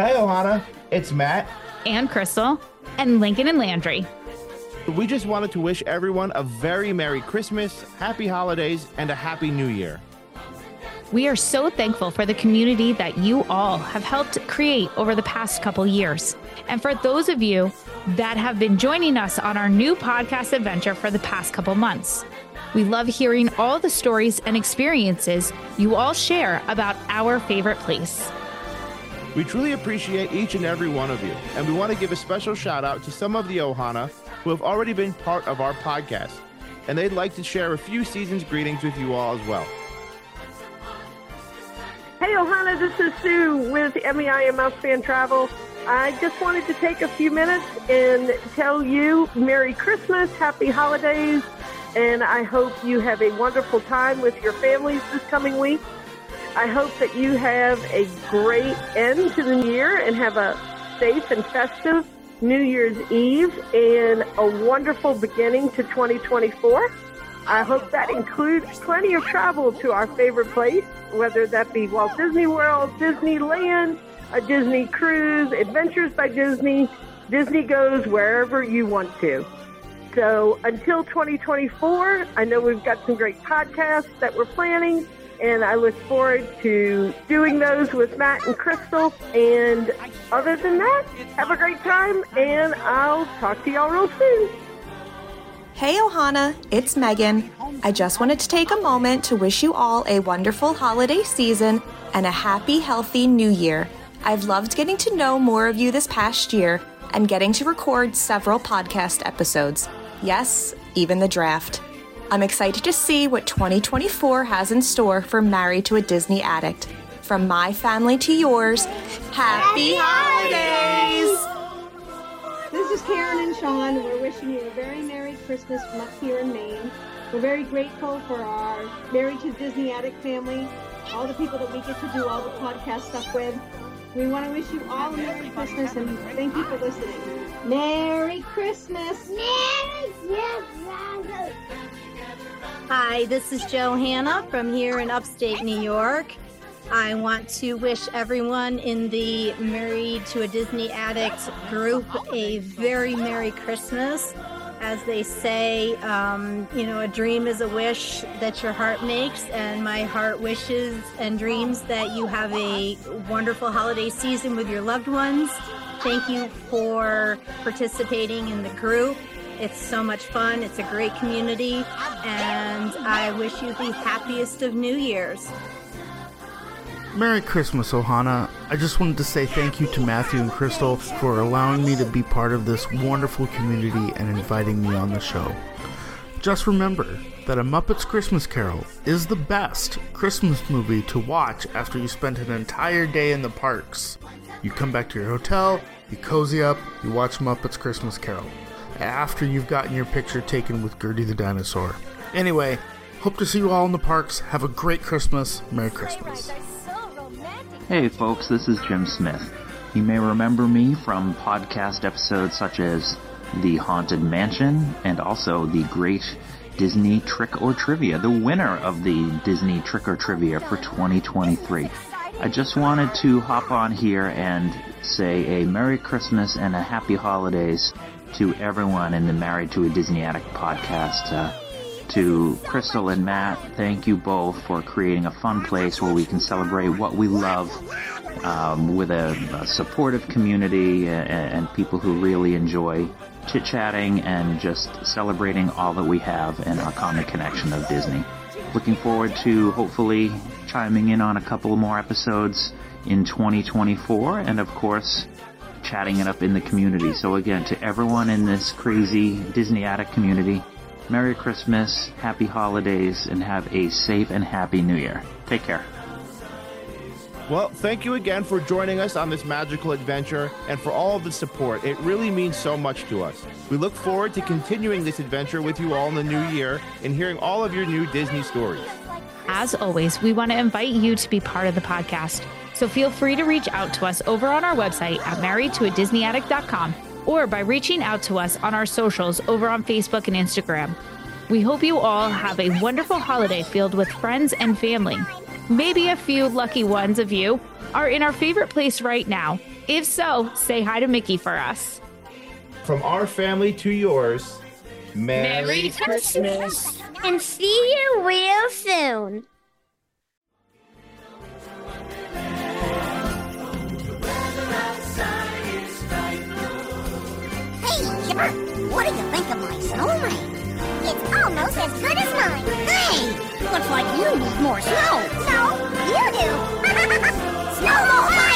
Hey, Ohana. It's Matt. And Crystal. And Lincoln and Landry. We just wanted to wish everyone a very Merry Christmas, Happy Holidays, and a Happy New Year. We are so thankful for the community that you all have helped create over the past couple years. And for those of you that have been joining us on our new podcast adventure for the past couple months. We love hearing all the stories and experiences you all share about our favorite place. We truly appreciate each and every one of you, and we want to give a special shout out to some of the Ohana who have already been part of our podcast, and they'd like to share a few season's greetings with you all as well. Hey, Ohana, this is Sue with MEI and Mouse Fan Travel. I just wanted to take a few minutes and tell you Merry Christmas, Happy Holidays, and I hope you have a wonderful time with your families this coming week. I hope that you have a great end to the year and have a safe and festive New Year's Eve and a wonderful beginning to 2024. I hope that includes plenty of travel to our favorite place, whether that be Walt Disney World, Disneyland, a Disney cruise, Adventures by Disney. Disney goes wherever you want to. So until 2024, I know we've got some great podcasts that we're planning, and I look forward to doing those with Matt and Crystal. And other than that, have a great time, and I'll talk to y'all real soon. Hey Ohana, it's Megan. I just wanted to take a moment to wish you all a wonderful holiday season and a happy, healthy new year. I've loved getting to know more of you this past year and getting to record several podcast episodes. Yes, even the draft. I'm excited to see what 2024 has in store for Married to a Disney Addict. From my family to yours, happy, happy holidays! This is Karen and Sean. We're wishing you a very Merry Christmas from up here in Maine. We're very grateful for our Married to Disney Addict family, all the people that we get to do all the podcast stuff with. We want to wish you all a Merry Christmas and thank you for listening. Merry Christmas! Merry Christmas! Hi, this is Johanna from here in upstate New York. I want to wish everyone in the Married to a Disney Addict group a very Merry Christmas. As they say, um, you know, a dream is a wish that your heart makes, and my heart wishes and dreams that you have a wonderful holiday season with your loved ones. Thank you for participating in the group. It's so much fun. It's a great community, and I wish you the happiest of New Year's. Merry Christmas, Ohana. I just wanted to say thank you to Matthew and Crystal for allowing me to be part of this wonderful community and inviting me on the show. Just remember that A Muppet's Christmas Carol is the best Christmas movie to watch after you spent an entire day in the parks. You come back to your hotel, you cozy up, you watch Muppet's Christmas Carol after you've gotten your picture taken with Gertie the dinosaur. Anyway, hope to see you all in the parks. Have a great Christmas. Merry Christmas. Hey folks, this is Jim Smith. You may remember me from podcast episodes such as The Haunted Mansion and also the great Disney Trick or Trivia, the winner of the Disney Trick or Trivia for 2023. I just wanted to hop on here and say a Merry Christmas and a Happy Holidays to everyone in the Married to a Disney Addict podcast. Uh, to Crystal and Matt, thank you both for creating a fun place where we can celebrate what we love um, with a, a, supportive community and, and, people who really enjoy chit chatting and just celebrating all that we have and our common connection of Disney. Looking forward to hopefully chiming in on a couple more episodes in 2024 and of course chatting it up in the community. So again, to everyone in this crazy Disney Addict community, Merry Christmas, Happy Holidays, and have a safe and happy New Year. Take care. Well, thank you again for joining us on this magical adventure and for all of the support. It really means so much to us. We look forward to continuing this adventure with you all in the new year and hearing all of your new Disney stories. As always, we want to invite you to be part of the podcast. So feel free to reach out to us over on our website at marriedtoadisneyaddict.com or by reaching out to us on our socials over on Facebook and Instagram. We hope you all have a wonderful holiday filled with friends and family. Maybe a few lucky ones of you are in our favorite place right now If so, say hi to Mickey for us. From our family to yours, Merry, Merry Christmas. And see you real soon. Hey, Chipper, what do you think of my snowman? It's almost as good as mine. Hey, looks like you need more snow. No, you do. Snowball!